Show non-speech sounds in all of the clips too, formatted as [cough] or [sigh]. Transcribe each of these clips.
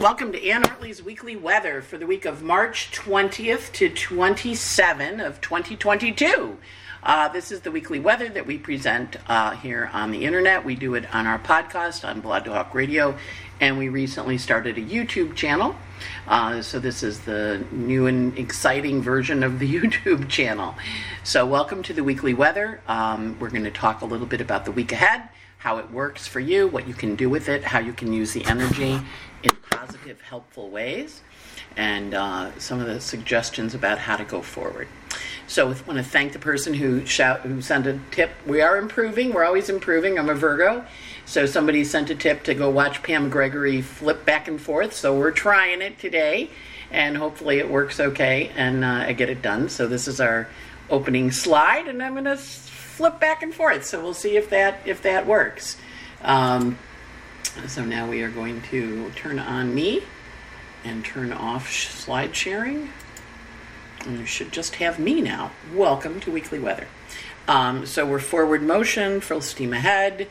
welcome to Anne Ortelee's weekly weather for the week of March 20th to 27 of 2022. Uh, this is the weekly weather that we present uh, here on the internet. We do it on our podcast on Blog Talk Radio, and we recently started a YouTube channel. Uh, so this is the new and exciting version of the [laughs] YouTube channel. So welcome to the weekly weather. Um, we're going to talk a little bit about the week ahead, how it works for you, what you can do with it, how you can use the energy in positive, helpful ways, and uh, some of the suggestions about how to go forward. So, I want to thank the person who shout, who sent a tip. We are improving. We're always improving. I'm a Virgo, so somebody sent a tip to go watch Pam Gregory flip back and forth. So we're trying it today, and hopefully it works okay, and uh, I get it done. So this is our opening slide, and I'm going to flip back and forth. So we'll see if that if that works. Um, so now we are going to turn on me and turn off slide sharing. And you should just have me now. Welcome to Weekly Weather. Um, so we're forward motion, full steam ahead.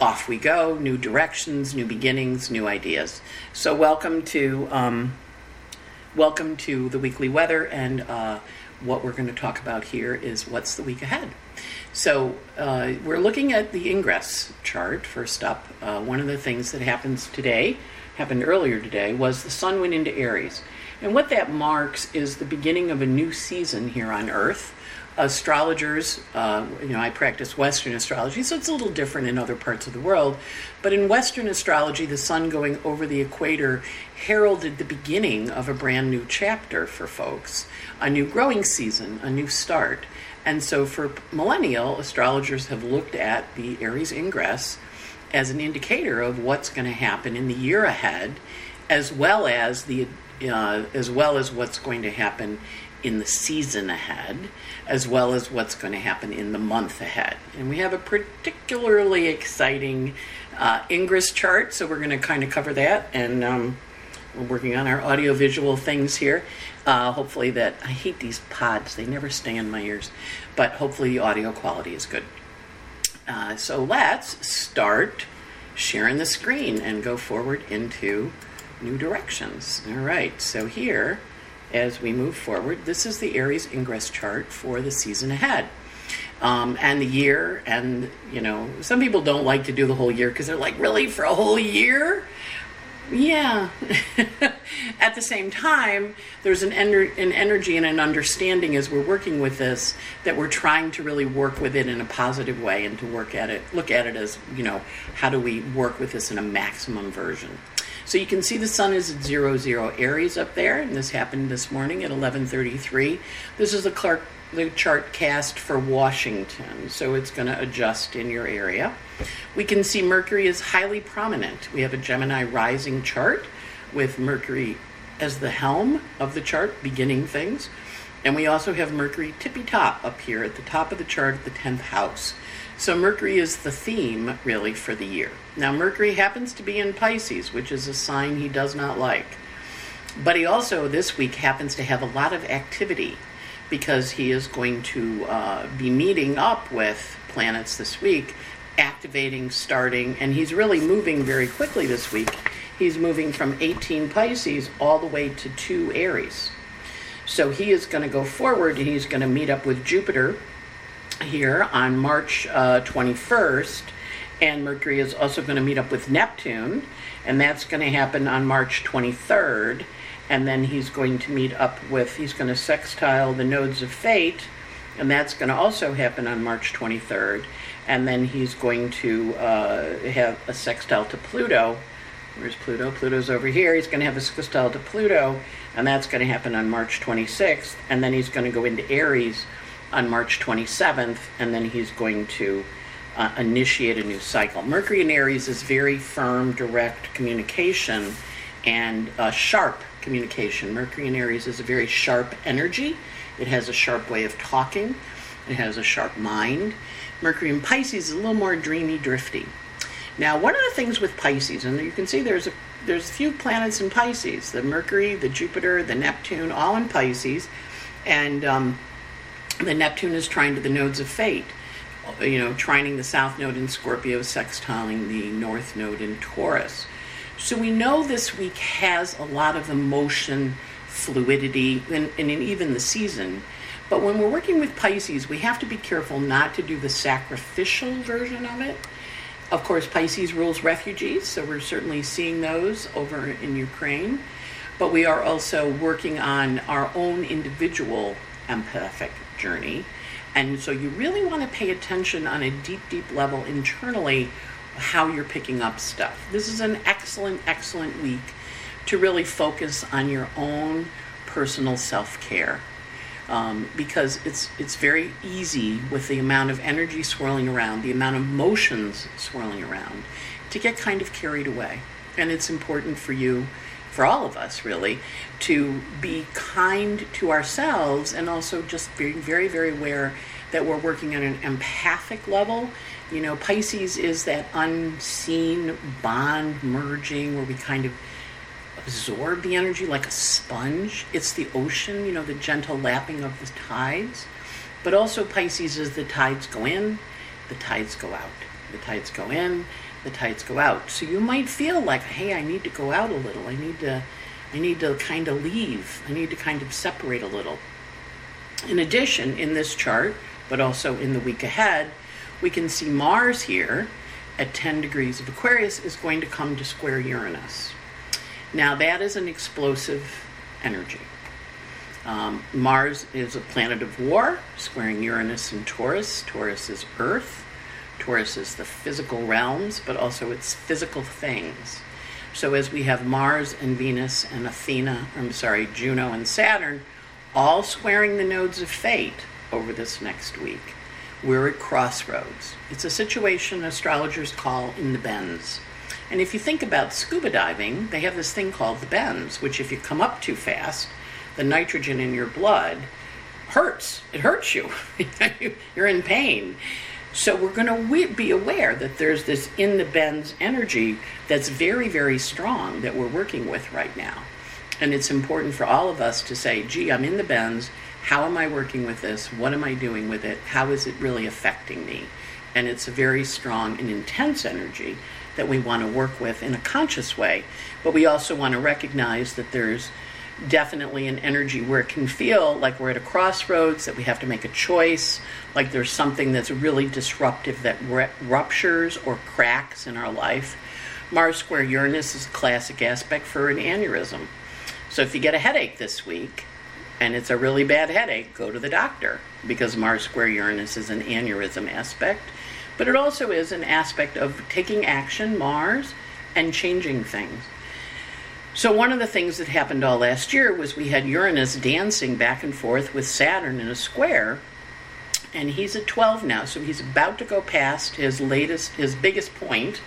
Off we go. New directions, new beginnings, new ideas. So welcome to um, welcome to the weekly weather, and uh, what we're going to talk about here is what's the week ahead. So uh, we're looking at the ingress chart first up. Uh, one of the things that happens today, happened earlier today, was the sun went into Aries. And what that marks is the beginning of a new season here on Earth. Astrologers, uh, you know, I practice Western astrology, so it's a little different in other parts of the world. But in Western astrology, the sun going over the equator heralded the beginning of a brand new chapter for folks, a new growing season, a new start. And so for millennial, astrologers have looked at the Aries ingress as an indicator of what's going to happen in the year ahead, as well as the uh, as well as what's going to happen in the season ahead, as well as what's going to happen in the month ahead. And we have a particularly exciting uh, ingress chart, so we're going to kind of cover that. And um, we're working on our audiovisual things here. Uh, hopefully, that I hate these pods, they never stay in my ears, but hopefully, the audio quality is good. Uh, so, let's start sharing the screen and go forward into new directions. All right, so here, as we move forward, this is the Aries ingress chart for the season ahead. Um, and the year, and you know, some people don't like to do the whole year because they're like, really, for a whole year? Yeah. [laughs] At the same time, there's an, ener- an energy and an understanding as we're working with this that we're trying to really work with it in a positive way and to work at it, look at it as, you know, how do we work with this in a maximum version. So you can see the sun is at zero zero Aries up there, and this happened this morning at 11:33. This is the Clark the chart cast for Washington, so it's going to adjust in your area. We can see Mercury is highly prominent. We have a Gemini rising chart with Mercury as the helm of the chart, beginning things. And we also have Mercury tippy top up here at the top of the chart at the 10th house. So Mercury is the theme really for the year. Now, Mercury happens to be in Pisces, which is a sign he does not like. But he also, this week, happens to have a lot of activity because he is going to uh, be meeting up with planets this week, activating, starting, and he's really moving very quickly this week. He's moving from 18 Pisces all the way to 2 Aries. So he is going to go forward and he's going to meet up with Jupiter here on March uh, 21st. And Mercury is also going to meet up with Neptune, and that's going to happen on March 23rd and then he's going to meet up with, he's going to sextile the nodes of fate, and that's going to also happen on March 23rd. And then he's going to uh, have a sextile to Pluto. Where's Pluto? Pluto's over here. He's going to have a sextile to Pluto, and that's going to happen on March 26th. And then he's going to go into Aries on March 27th, and then he's going to uh, initiate a new cycle. Mercury in Aries is very firm, direct communication and uh, sharp communication. Mercury in Aries is a very sharp energy. It has a sharp way of talking. It has a sharp mind. Mercury in Pisces is a little more dreamy, drifty. Now, one of the things with Pisces, and you can see there's a there's a few planets in Pisces: the Mercury, the Jupiter, the Neptune, all in Pisces, and um, the Neptune is trying to the nodes of fate. You know, trining the South Node in Scorpio, sextiling the North Node in Taurus. So we know this week has a lot of emotion, fluidity, and, and even the season. But when we're working with Pisces, we have to be careful not to do the sacrificial version of it. Of course, Pisces rules refugees, so we're certainly seeing those over in Ukraine. But we are also working on our own individual empathic journey. And so you really want to pay attention on a deep, deep level internally how you're picking up stuff. This is an excellent, excellent week to really focus on your own personal self care. Um, because it's it's very easy with the amount of energy swirling around, the amount of emotions swirling around, to get kind of carried away. And it's important for you, for all of us really, to be kind to ourselves and also just being very, very aware that we're working on an empathic level. You know, Pisces is that unseen bond merging where we kind of absorb the energy like a sponge. It's the ocean, you know, the gentle lapping of the tides. But also, Pisces is the tides go in, the tides go out. The tides go in, the tides go out. So you might feel like, hey, I need to go out a little. I need to, I need to kind of leave. I need to kind of separate a little. In addition, in this chart, but also in the week ahead, we can see Mars here at 10 degrees of Aquarius is going to come to square Uranus. Now, that is an explosive energy. Um, Mars is a planet of war, squaring Uranus and Taurus. Taurus is Earth. Taurus is the physical realms, but also it's physical things. So, as we have Mars and Venus and Athena, I'm sorry, Juno and Saturn, all squaring the nodes of fate over this next week, we're at crossroads. It's a situation astrologers call in the bends. And if you think about scuba diving, they have this thing called the bends, which if you come up too fast, the nitrogen in your blood hurts. It hurts you. [laughs] You're in pain. So we're going to be aware that there's this in the bends energy that's very, very strong that we're working with right now. And it's important for all of us to say, gee, I'm in the bends. How am I working with this? What am I doing with it? How is it really affecting me? And it's a very strong and intense energy that we want to work with in a conscious way. But we also want to recognize that there's definitely an energy where it can feel like we're at a crossroads, that we have to make a choice, like there's something that's really disruptive that ruptures or cracks in our life. Mars square Uranus is a classic aspect for an aneurysm. So if you get a headache this week, and it's a really bad headache, go to the doctor because Mars square Uranus is an aneurysm aspect. But it also is an aspect of taking action, Mars, and changing things. So, one of the things that happened all last year was we had Uranus dancing back and forth with Saturn in a square, and he's at 12 now, so he's about to go past his latest, his biggest point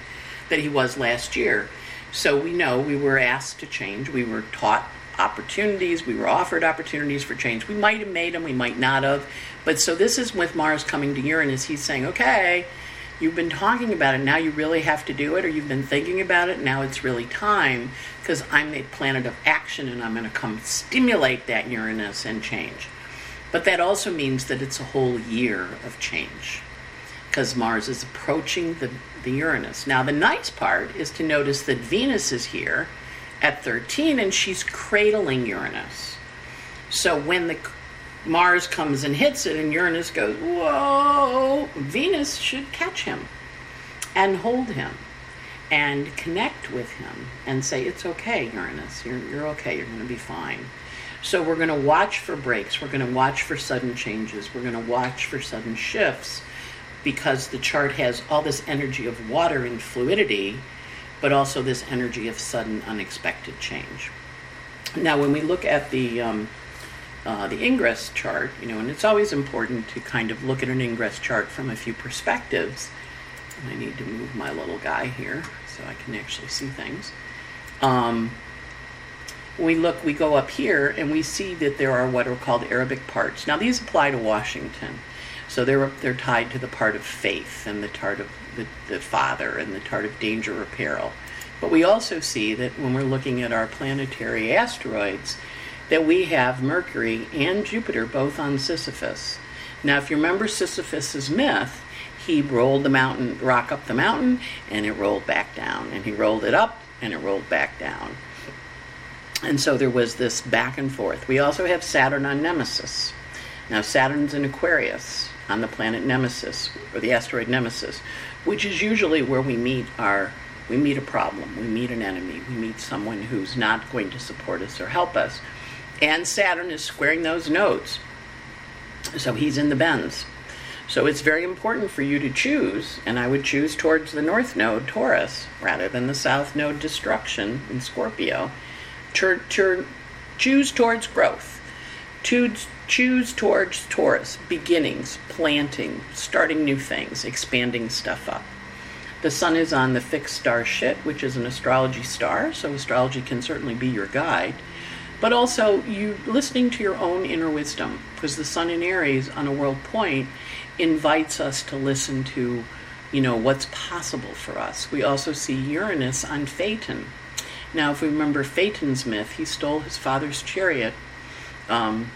that he was last year. So, we know we were asked to change, we were taught opportunities, we were offered opportunities for change. We might have made them, we might not have. But so, this is with Mars coming to Uranus, he's saying, okay, you've been talking about it, now you really have to do it, or you've been thinking about it, now it's really time, because I'm the planet of action and I'm going to come stimulate that Uranus and change. But that also means that it's a whole year of change, because Mars is approaching the, the Uranus. Now, the nice part is to notice that Venus is here at 13 and she's cradling Uranus. So when the Mars comes and hits it, and Uranus goes, Whoa! Venus should catch him and hold him and connect with him and say, It's okay, Uranus. You're, you're okay. You're going to be fine. So we're going to watch for breaks. We're going to watch for sudden changes. We're going to watch for sudden shifts because the chart has all this energy of water and fluidity, but also this energy of sudden, unexpected change. Now, when we look at the um, uh, the ingress chart, you know, and it's always important to kind of look at an ingress chart from a few perspectives. And I need to move my little guy here so I can actually see things. Um, we look, we go up here and we see that there are what are called Arabic parts. Now these apply to Washington, so they're they're tied to the part of faith and the part of the, the Father and the part of danger or peril. But we also see that when we're looking at our planetary asteroids, that we have Mercury and Jupiter both on Sisyphus. Now, if you remember Sisyphus's myth, he rolled the mountain rock up the mountain and it rolled back down and he rolled it up and it rolled back down. And so there was this back and forth. We also have Saturn on Nemesis. Now, Saturn's in Aquarius on the planet Nemesis, or the asteroid Nemesis, which is usually where we meet our we meet a problem, we meet an enemy, we meet someone who's not going to support us or help us. And Saturn is squaring those nodes. So he's in the bends. So it's very important for you to choose, and I would choose towards the north node, Taurus, rather than the south node, destruction in Scorpio. Tur- choose towards growth. Choose, choose towards Taurus, beginnings, planting, starting new things, expanding stuff up. The sun is on the fixed star Scheat, which is an astrology star, so astrology can certainly be your guide but also you listening to your own inner wisdom because the sun in aries on a world point invites us to listen to you know what's possible for us. We also see uranus on phaeton. Now if we remember phaeton's myth he stole his father's chariot. Um,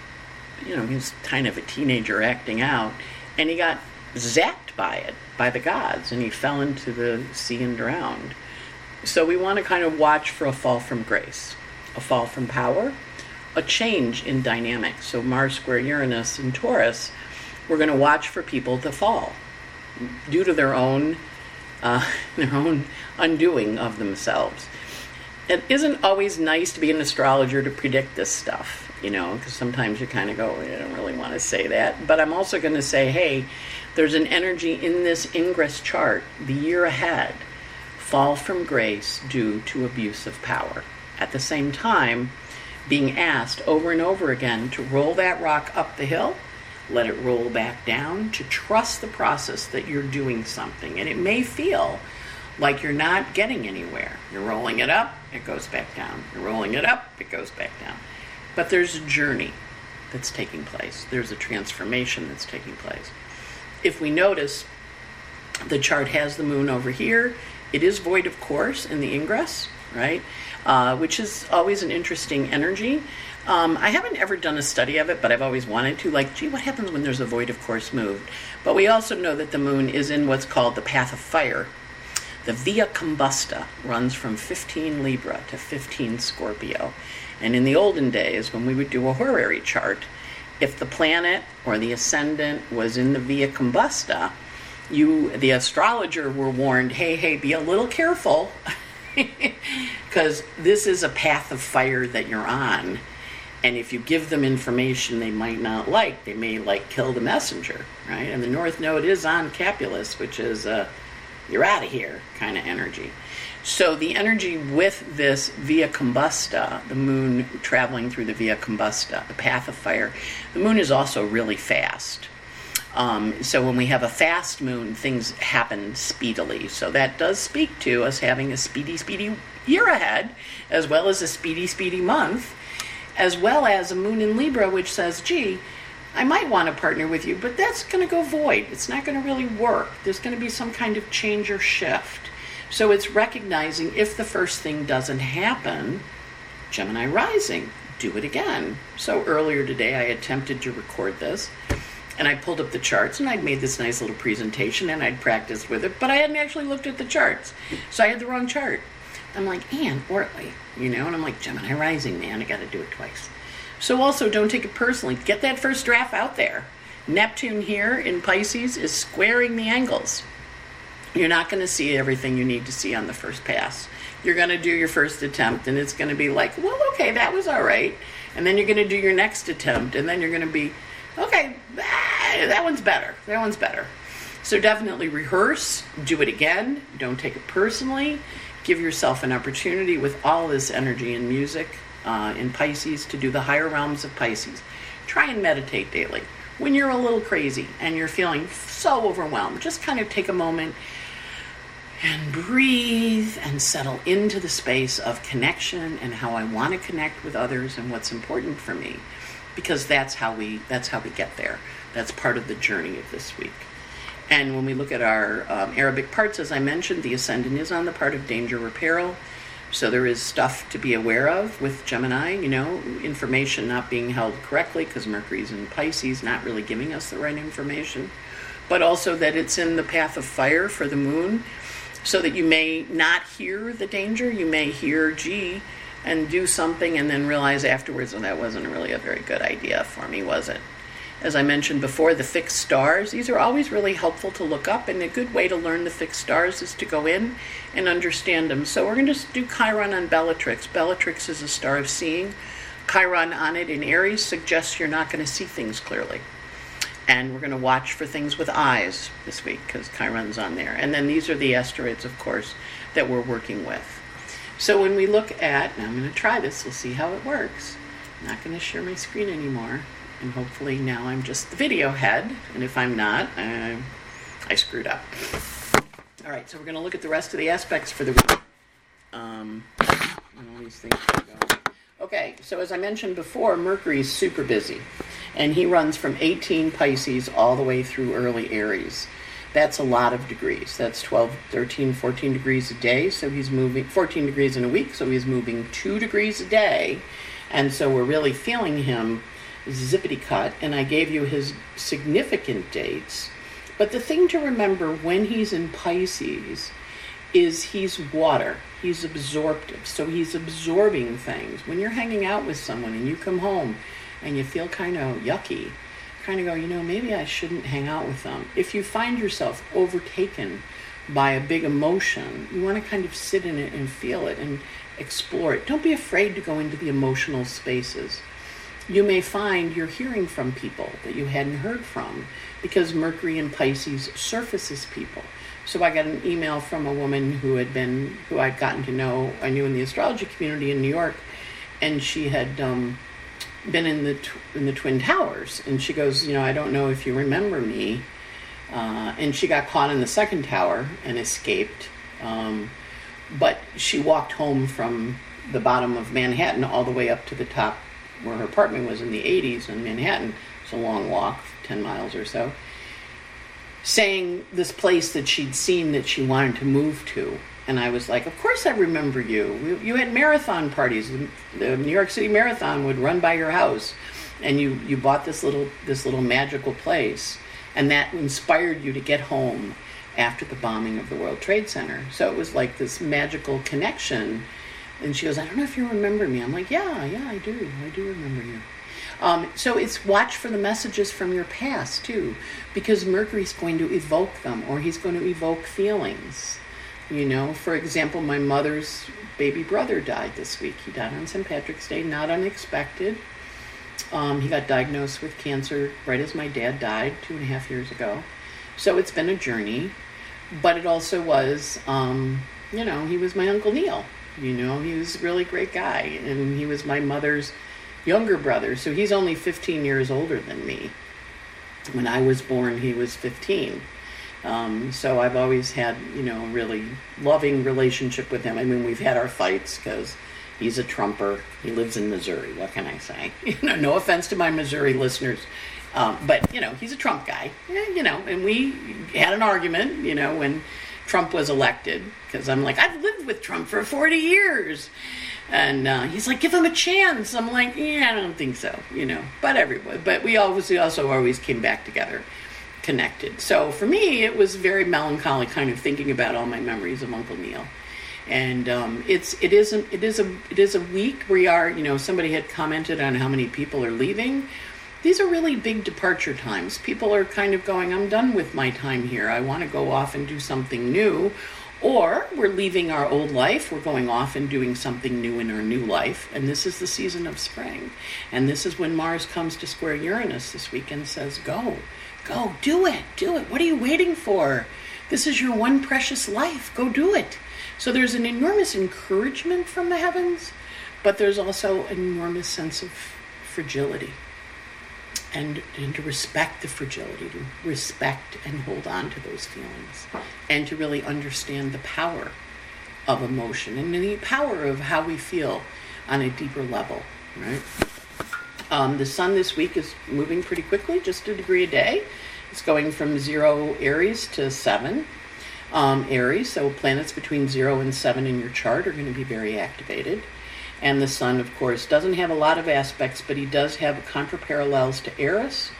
you know he was kind of a teenager acting out and he got zapped by it by the gods and he fell into the sea and drowned. So we want to kind of watch for a fall from grace a fall from power, a change in dynamics. So Mars square Uranus in Taurus, we're going to watch for people to fall due to their own uh, [laughs] their own undoing of themselves. It isn't always nice to be an astrologer to predict this stuff, you know, because sometimes you kind of go, I don't really want to say that. But I'm also going to say, hey, there's an energy in this ingress chart, the year ahead, fall from grace due to abuse of power at the same time being asked over and over again to roll that rock up the hill, let it roll back down, to trust the process that you're doing something. And it may feel like you're not getting anywhere. You're rolling it up, it goes back down. You're rolling it up, it goes back down. But there's a journey that's taking place, there's a transformation that's taking place. If we notice, the chart has the moon over here. It is void of course in the ingress, right? Uh, which is always an interesting energy. Um, I haven't ever done a study of it, but I've always wanted to. Like, gee, what happens when there's a void of course moved? But we also know that the moon is in what's called the path of fire. The Via Combusta runs from 15 Libra to 15 Scorpio. And in the olden days, when we would do a horary chart, if the planet or the ascendant was in the Via Combusta, you, the astrologer, were warned, hey, hey, be a little careful. [laughs] because this is a path of fire that you're on. And if you give them information they might not like, they may like kill the messenger, right? And the North Node is on Capulus, which is a you're out of here kind of energy. So the energy with this via combusta, the moon traveling through the via combusta, the path of fire, the moon is also really fast. Um, so when we have a fast moon, things happen speedily. So that does speak to us having a speedy, speedy year ahead, as well as a speedy, speedy month, as well as a moon in Libra, which says, gee, I might want to partner with you, but that's going to go void. It's not going to really work. There's going to be some kind of change or shift. So it's recognizing if the first thing doesn't happen, Gemini rising, do it again. So earlier today, I attempted to record this and I pulled up the charts and I'd made this nice little presentation and I'd practiced with it, but I hadn't actually looked at the charts. So I had the wrong chart. I'm like, Anne Ortelee, you know, and I'm like, Gemini Rising, man, I got to do it twice. So also, don't take it personally. Get that first draft out there. Neptune here in Pisces is squaring the angles. You're not to see everything you need to see on the first pass. You're to do your first attempt, and it's to be like, well, okay, that was all right. And then you're to do your next attempt, and then you're to be, okay, ah, that one's better. That one's better. So definitely rehearse, do it again. Don't take it personally. Give yourself an opportunity with all this energy and music uh, in Pisces to do the higher realms of Pisces. Try and meditate daily. When you're a little crazy and you're feeling so overwhelmed, just kind of take a moment and breathe and settle into the space of connection and how I want to connect with others and what's important for me because that's how we that's how we get there. That's part of the journey of this week. And when we look at our um, Arabic parts, as I mentioned, the ascendant is on the part of danger or peril. So there is stuff to be aware of with Gemini, you know, information not being held correctly because Mercury's in Pisces, not really giving us the right information. But also that it's in the path of fire for the moon. so that you may not hear the danger. You may hear, gee, and do something and then realize afterwards, well, that wasn't really a very good idea for me, was it? As I mentioned before, the fixed stars, these are always really helpful to look up, and a good way to learn the fixed stars is to go in and understand them. So we're going to do Chiron on Bellatrix. Bellatrix is a star of seeing. Chiron on it in Aries suggests you're not going to see things clearly. And we're going to watch for things with eyes this week because Chiron's on there. And then these are the asteroids, of course, that we're working with. So when we look at, now I'm going to try this, we'll see how it works. I'm not going to share my screen anymore. And hopefully now I'm just the video head. And if I'm not, I, I screwed up. All right, so we're going to look at the rest of the aspects for the week. Um, all these things. Okay, so as I mentioned before, Mercury's super busy. And he runs from 18 Pisces all the way through early Aries. That's a lot of degrees. That's 12, 13, 14 degrees a day. So he's moving 14 degrees in a week. So he's moving two degrees a day. And so we're really feeling him zippity cut. And I gave you his significant dates. But the thing to remember when he's in Pisces is he's water. He's absorptive. So he's absorbing things. When you're hanging out with someone and you come home and you feel kind of yucky, kind of go, you know, maybe I shouldn't hang out with them. If you find yourself overtaken by a big emotion, you want to kind of sit in it and feel it and explore it. Don't be afraid to go into the emotional spaces. You may find you're hearing from people that you hadn't heard from because Mercury in Pisces surfaces people. So I got an email from a woman who had been, who I'd gotten to know, I knew in the astrology community in New York, and she had um, been in the tw- in the Twin Towers, and she goes, you know, I don't know if you remember me, uh, and she got caught in the second tower and escaped, um, but she walked home from the bottom of Manhattan all the way up to the top where her apartment was in the 80s in Manhattan. It's a long walk, 10 miles or so. Saying this place that she'd seen that she wanted to move to, and I was like, Of course I remember you. You had marathon parties. The New York City Marathon would run by your house, and you, you bought this little this little magical place, and that inspired you to get home after the bombing of the World Trade Center. So it was like this magical connection. And she goes, I don't know if you remember me. I'm like, Yeah, yeah, I do. I do remember you. Um, so it's watch for the messages from your past too, because Mercury's going to evoke them, or he's going to evoke feelings. You know, for example, my mother's baby brother died this week. He died on St. Patrick's Day, not unexpected. Um, he got diagnosed with cancer right as my dad died two and a half years ago. So it's been a journey, but it also was, um, you know, he was my Uncle Neil. You know, he was a really great guy, and he was my mother's younger brother. So he's only 15 years older than me. When I was born, he was 15. Um, so I've always had, you know, a really loving relationship with him. I mean, we've had our fights because he's a Trumper. He lives in Missouri. What can I say? [laughs] You know, no offense to my Missouri listeners, um, but you know, he's a Trump guy. Yeah, you know, and we had an argument. You know, when Trump was elected, because I'm like, I've lived with Trump for 40 years. And uh, he's like, give him a chance. I'm like, yeah, I don't think so, you know. But everyone, but we obviously also always came back together connected. So for me, it was very melancholy, kind of thinking about all my memories of Uncle Neil. And um, it's it is a, it is a it is a week we are you know somebody had commented on how many people are leaving. These are really big departure times. People are kind of going, I'm done with my time here. I want to go off and do something new. Or we're leaving our old life, we're going off and doing something new in our new life. And this is the season of spring. And this is when Mars comes to square Uranus this week and says, Go, Go, do it, do it. What are you waiting for? This is your one precious life. Go do it. So there's an enormous encouragement from the heavens, but there's also an enormous sense of fragility. And, and to respect the fragility, to respect and hold on to those feelings, and to really understand the power of emotion and the power of how we feel on a deeper level, right? Um, the sun this week is moving pretty quickly, just a degree a day. It's going from zero Aries to seven um, Aries. So planets between zero and seven in your chart are going to be very activated. And the sun, of course, doesn't have a lot of aspects, but he does have contraparallels to Eris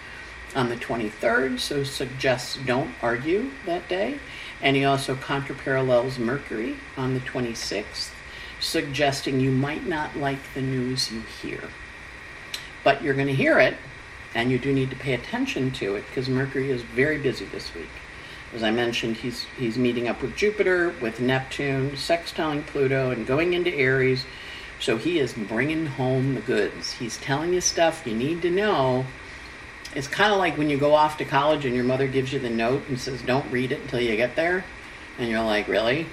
on the 23rd, so suggests don't argue that day. And he also contraparallels Mercury on the 26th, suggesting you might not like the news you hear. But you're going to hear it, and you do need to pay attention to it because Mercury is very busy this week. As I mentioned, he's, he's meeting up with Jupiter, with Neptune, sextiling Pluto, and going into Aries. So he is bringing home the goods. He's telling you stuff you need to know. It's kind of like when you go off to college and your mother gives you the note and says, "Don't read it until you get there," and you're like, "Really?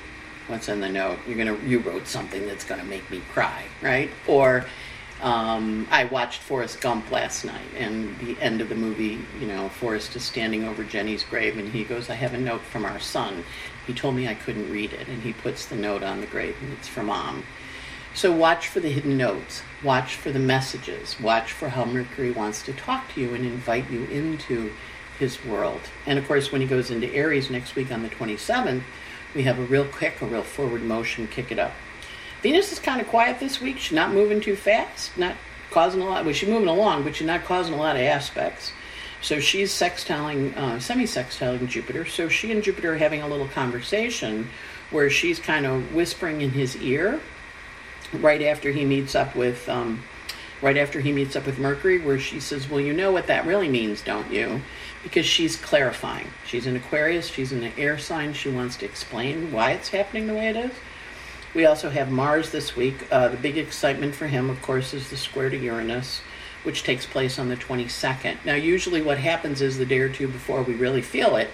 What's in the note? You're gonna you wrote something that's gonna make me cry, right?" Or um, I watched Forrest Gump last night, and the end of the movie, you know, Forrest is standing over Jenny's grave, and he goes, "I have a note from our son. He told me I couldn't read it," and he puts the note on the grave, and it's for mom. So watch for the hidden notes, watch for the messages, watch for how Mercury wants to talk to you and invite you into his world. And of course, when he goes into Aries next week on the 27th, we have a real kick, a real forward motion, kick it up. Venus is kind of quiet this week. She's not moving too fast, not causing a lot. Well, she's moving along, but she's not causing a lot of aspects. So she's sextiling, uh, semi-sextiling Jupiter. So she and Jupiter are having a little conversation where she's kind of whispering in his ear right after he meets up with um, right after he meets up with Mercury, where she says, "Well, you know what that really means, don't you?" Because she's clarifying. She's an Aquarius. She's an air sign. She wants to explain why it's happening the way it is. We also have Mars this week. Uh, the big excitement for him, of course, is the square to Uranus, which takes place on the 22nd. Now, usually what happens is the day or two before we really feel it,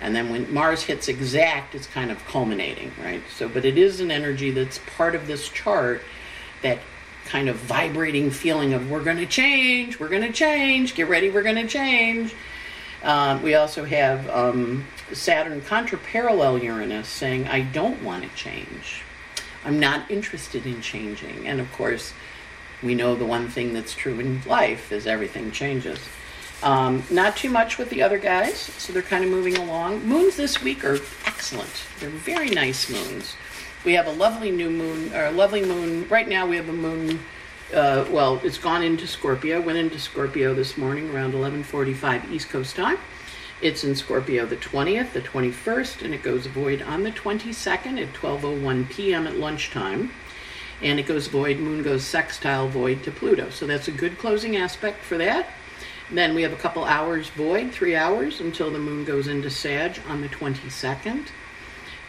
and then when Mars hits exact, it's kind of culminating, right? So, but it is an energy that's part of this chart that kind of vibrating feeling of we're going to change, we're going to change, get ready, we're going to change. Um, we also have um, Saturn contra parallel Uranus saying, I don't want to change. I'm not interested in changing. And of course, we know the one thing that's true in life is everything changes. Um, not too much with the other guys, so they're kind of moving along. Moons this week are excellent. They're very nice moons. We have a lovely new moon, or a lovely moon. Right now, we have a moon. Uh, well, it's gone into Scorpio. Went into Scorpio this morning around 11:45 East Coast time. It's in Scorpio the 20th, the 21st, and it goes void on the 22nd at 12:01 p.m. at lunchtime. And it goes void. Moon goes sextile void to Pluto. So that's a good closing aspect for that. Then we have a couple hours void, three hours until the moon goes into Sag on the 22nd,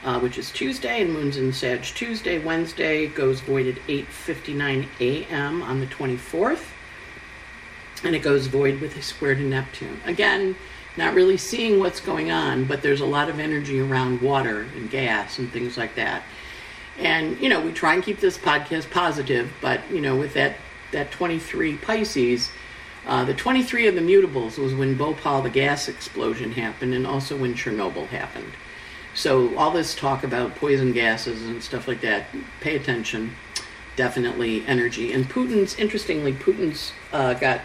uh, which is Tuesday, and moon's in Sag Tuesday. Wednesday goes void at 8:59 a.m. on the 24th, and it goes void with a square to Neptune. Again, not really seeing what's going on, but there's a lot of energy around water and gas and things like that. And you know, we try and keep this podcast positive, but you know, with that that 23 Pisces uh, the 23 of the mutables was when Bhopal, the gas explosion, happened, and also when Chernobyl happened. So, all this talk about poison gases and stuff like that, pay attention. Definitely energy. And Putin's, interestingly, Putin's uh, got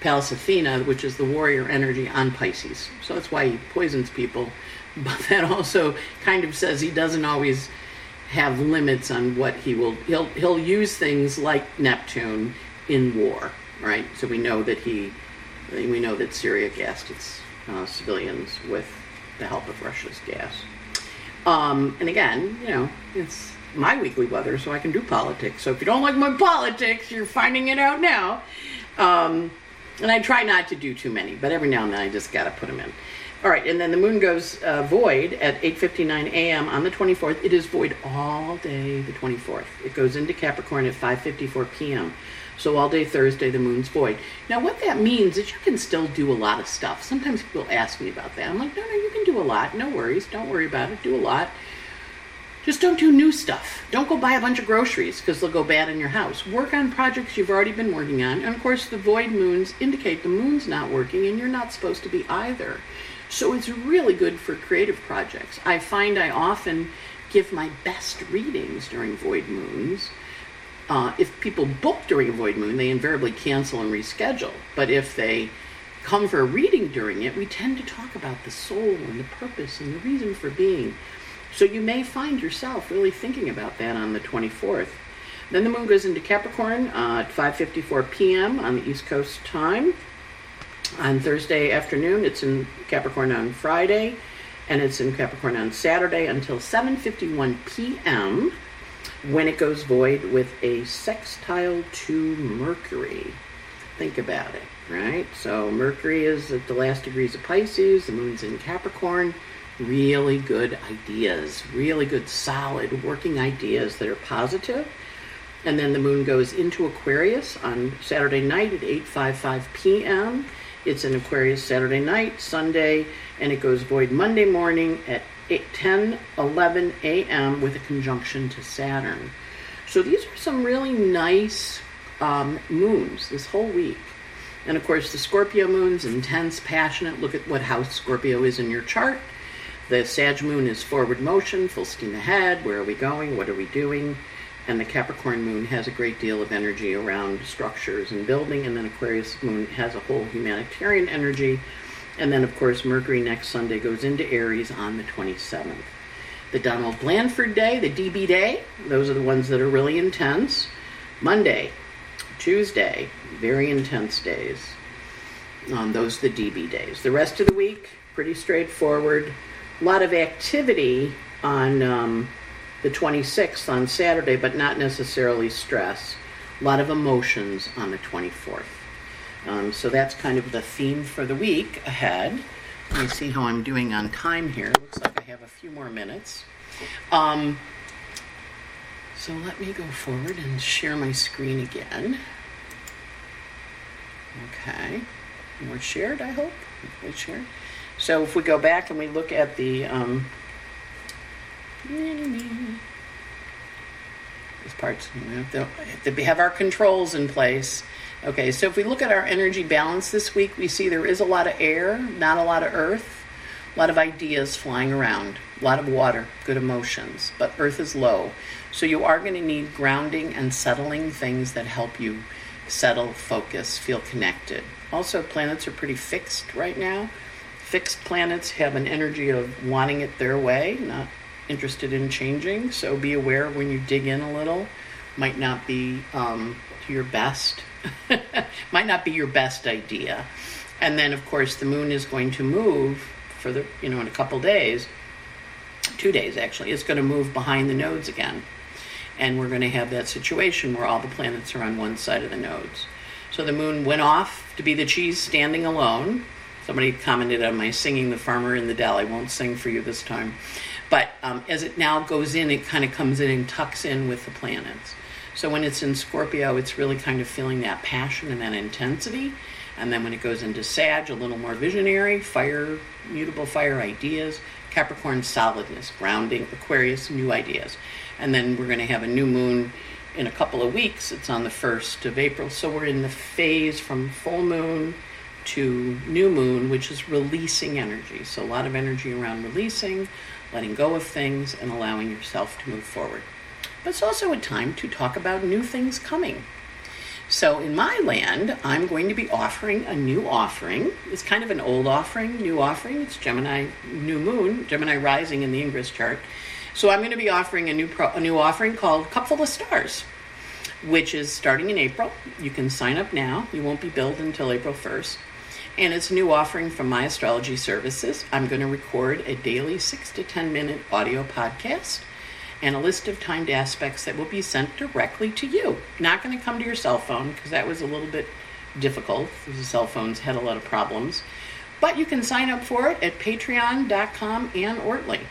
Pallas Athena, which is the warrior energy, on Pisces. So, that's why he poisons people. [laughs] But that also kind of says he doesn't always have limits on what he will. He'll, he'll use things like Neptune in war right? So we know that he, we know that Syria gassed its uh, civilians with the help of Russia's gas. Um, and again, you know, it's my weekly weather, so I can do politics. So if you don't like my politics, you're finding it out now. Um, and I try not to do too many, but every now and then I just got to put them in. All right, and then the moon goes uh, void at 8:59 a.m. on the 24th. It is void all day the 24th. It goes into Capricorn at 5:54 p.m. So all day Thursday, the moon's void. Now, what that means is you can still do a lot of stuff. Sometimes people ask me about that. I'm like, no, no, you can do a lot. No worries. Don't worry about it. Do a lot. Just don't do new stuff. Don't go buy a bunch of groceries because they'll go bad in your house. Work on projects you've already been working on. And of course, the void moons indicate the moon's not working and you're not supposed to be either. So it's really good for creative projects. I find I often give my best readings during void moons uh, if people book during a void moon, they invariably cancel and reschedule. But if they come for a reading during it, we tend to talk about the soul and the purpose and the reason for being. So you may find yourself really thinking about that on the 24th. Then the moon goes into Capricorn uh, at 5:54 p.m. on the East Coast time. On Thursday afternoon, it's in Capricorn on Friday, and it's in Capricorn on Saturday until 7:51 p.m. when it goes void with a sextile to Mercury. Think about it, right? So Mercury is at the last degrees of Pisces, the moon's in Capricorn. Really good ideas, really good solid working ideas that are positive. And then the moon goes into Aquarius on Saturday night at 8:55 p.m. It's in Aquarius Saturday night, Sunday, and it goes void Monday morning at 8, 10, 11 a.m. with a conjunction to Saturn. So these are some really nice um, moons this whole week. And of course, the Scorpio moon's intense, passionate. Look at what house Scorpio is in your chart. The Sag moon is forward motion, full steam ahead. Where are we going? What are we doing? and the Capricorn moon has a great deal of energy around structures and building, and then Aquarius moon has a whole humanitarian energy. And then, of course, Mercury next Sunday goes into Aries on the 27th. The Donald Blandford Day, the DB Day, those are the ones that are really intense. Monday, Tuesday, very intense days. Um, those the DB days. The rest of the week, pretty straightforward. A lot of activity on um, the 26th on Saturday, but not necessarily stress. A lot of emotions on the 24th. Um, so that's kind of the theme for the week ahead. Let me see how I'm doing on time here. Looks like I have a few more minutes. Um, so let me go forward and share my screen again. Okay. More shared, I hope. Hopefully shared. So if we go back and we look at the um, these parts, we have, to, to have our controls in place. Okay, so if we look at our energy balance this week, we see there is a lot of air, not a lot of earth, a lot of ideas flying around, a lot of water, good emotions, but earth is low. So you are going to need grounding and settling things that help you settle, focus, feel connected. Also, planets are pretty fixed right now. Fixed planets have an energy of wanting it their way, not interested in changing. So be aware when you dig in a little. Might not be um, your best. [laughs] might not be your best idea. And then, of course, the moon is going to move for the you know in a couple days, two days actually. It's going to move behind the nodes again, and we're going to have that situation where all the planets are on one side of the nodes. So the moon went off to be the cheese standing alone. Somebody commented on my singing "The Farmer in the Dell." I won't sing for you this time. But um, as it now goes in, it kind of comes in and tucks in with the planets. So when it's in Scorpio, it's really kind of feeling that passion and that intensity. And then when it goes into Sag, a little more visionary, fire, mutable fire ideas, Capricorn, solidness, grounding, Aquarius, new ideas. And then we're going to have a new moon in a couple of weeks. It's on the 1st of April. So we're in the phase from full moon to new moon, which is releasing energy. So a lot of energy around releasing, letting go of things, and allowing yourself to move forward. But it's also a time to talk about new things coming. So in my land, I'm going to be offering a new offering. It's kind of an old offering, new offering. It's Gemini new moon, Gemini rising in the Ingress chart. So I'm going to be offering a new pro, a new offering called Cup Full of Stars, which is starting in April. You can sign up now. You won't be billed until April 1st and it's a new offering from My Astrology Services. I'm going to record a daily 6 to 10 minute audio podcast and a list of timed aspects that will be sent directly to you. Not going to come to your cell phone because that was a little bit difficult the cell phones had a lot of problems. But you can sign up for it at patreon.com Anne Ortelee.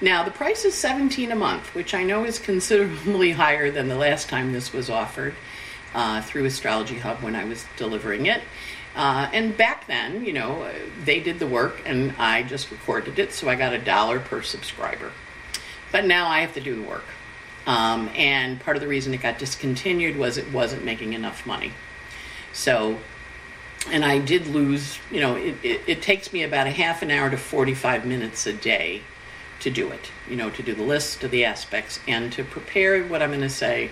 Now, the price is 17 a month, which I know is considerably [laughs] higher than the last time this was offered uh, through Astrology Hub when I was delivering it. Uh, and back then, you know, they did the work and I just recorded it, so I got a dollar per subscriber. But now I have to do the work. Um, and part of the reason it got discontinued was it wasn't making enough money. So, and I did lose, you know, it, it, it takes me about a half an hour to 45 minutes a day to do it, you know, to do the list of the aspects and to prepare what I'm going to say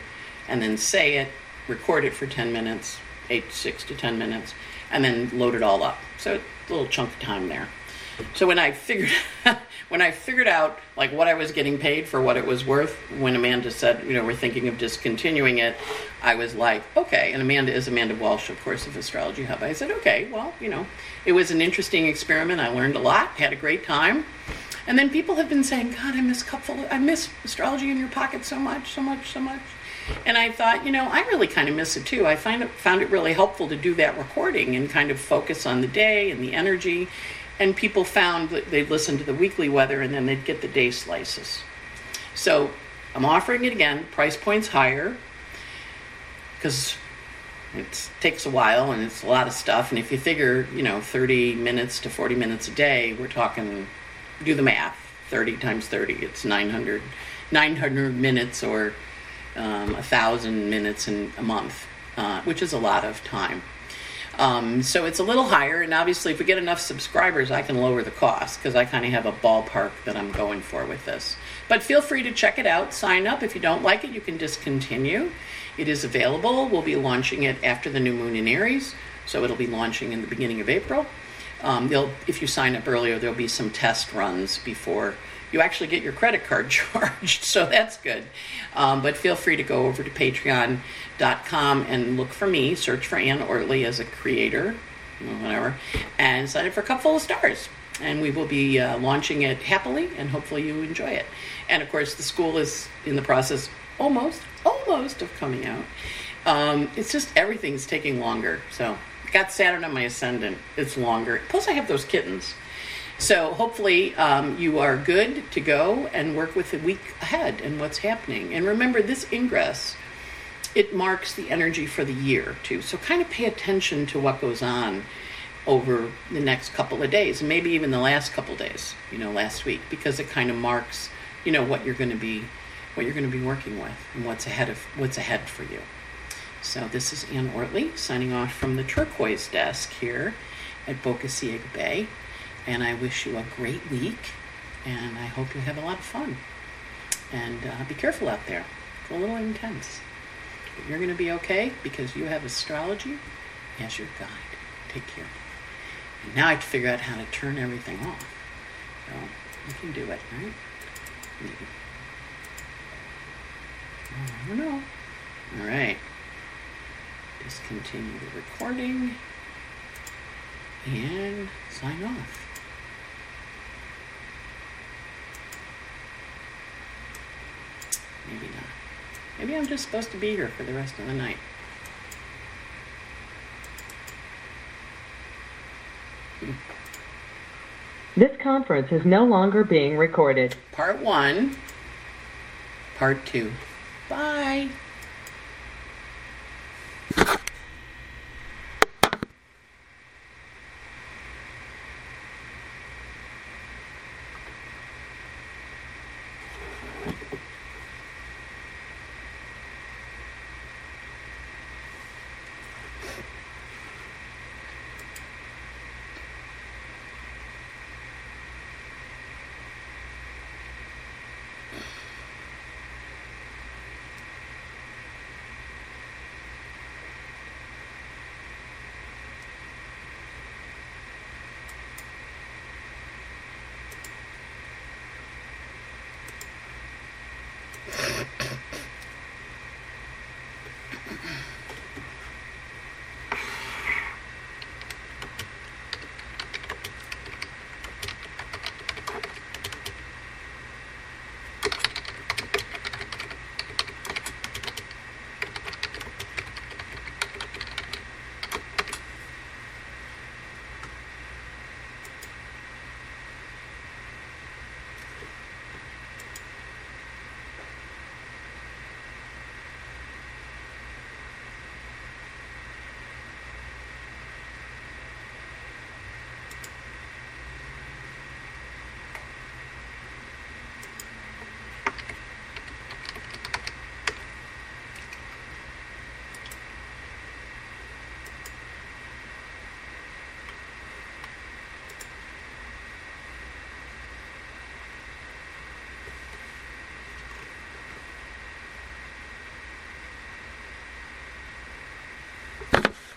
and then say it, record it for 10 minutes, eight, six to 10 minutes, and then load it all up. So a little chunk of time there. So when I figured [laughs] when I figured out like what I was getting paid for what it was worth, when Amanda said, you know, we're thinking of discontinuing it, I was like, okay. And Amanda is Amanda Walsh, of course, of Astrology Hub. I said, okay, well, you know, it was an interesting experiment. I learned a lot, had a great time. And then people have been saying, God, I miss couple I miss astrology in your pocket so much, so much, so much. And I thought, you know, I really kind of miss it too. I find it, found it really helpful to do that recording and kind of focus on the day and the energy. And people found that they'd listen to the weekly weather and then they'd get the day slices. So I'm offering it again, price points higher, because it takes a while and it's a lot of stuff. And if you figure, you know, 30 minutes to 40 minutes a day, we're talking, do the math 30 times 30, it's 900, 900 minutes or um, 1,000 minutes in a month, uh, which is a lot of time. Um, so it's a little higher, and obviously, if we get enough subscribers, I can lower the cost because I kind of have a ballpark that I'm going for with this. But feel free to check it out, sign up. If you don't like it, you can discontinue. It is available. We'll be launching it after the new moon in Aries, so it'll be launching in the beginning of April. Um, if you sign up earlier, there'll be some test runs before you actually get your credit card [laughs] charged, so that's good. Um, but feel free to go over to patreon.com and look for me, search for Anne Ortelee as a creator, whatever, and sign up for a cup full of stars. And we will be uh, launching it happily, and hopefully you enjoy it. And of course, the school is in the process almost, almost of coming out. Um, it's just everything's taking longer. So, got Saturn on my ascendant. It's longer. Plus, I have those kittens. So hopefully um, you are good to go and work with the week ahead and what's happening. And remember, this ingress, it marks the energy for the year too. So kind of pay attention to what goes on over the next couple of days, and maybe even the last couple days, you know, last week, because it kind of marks, you know, what you're going to be, what you're going to be working with, and what's ahead of what's ahead for you. So this is Anne Ortelee signing off from the turquoise desk here at Boca Ciega Bay. And I wish you a great week, and I hope you have a lot of fun. And uh, be careful out there. It's a little intense. But you're going to be okay because you have astrology as your guide. Take care. And now I have to figure out how to turn everything off. So you can do it, right? Maybe. I don't know. All right. Discontinue the recording and sign off. Maybe not. Maybe I'm just supposed to be here for the rest of the night. This conference is no longer being recorded. Part one. Part two. Bye.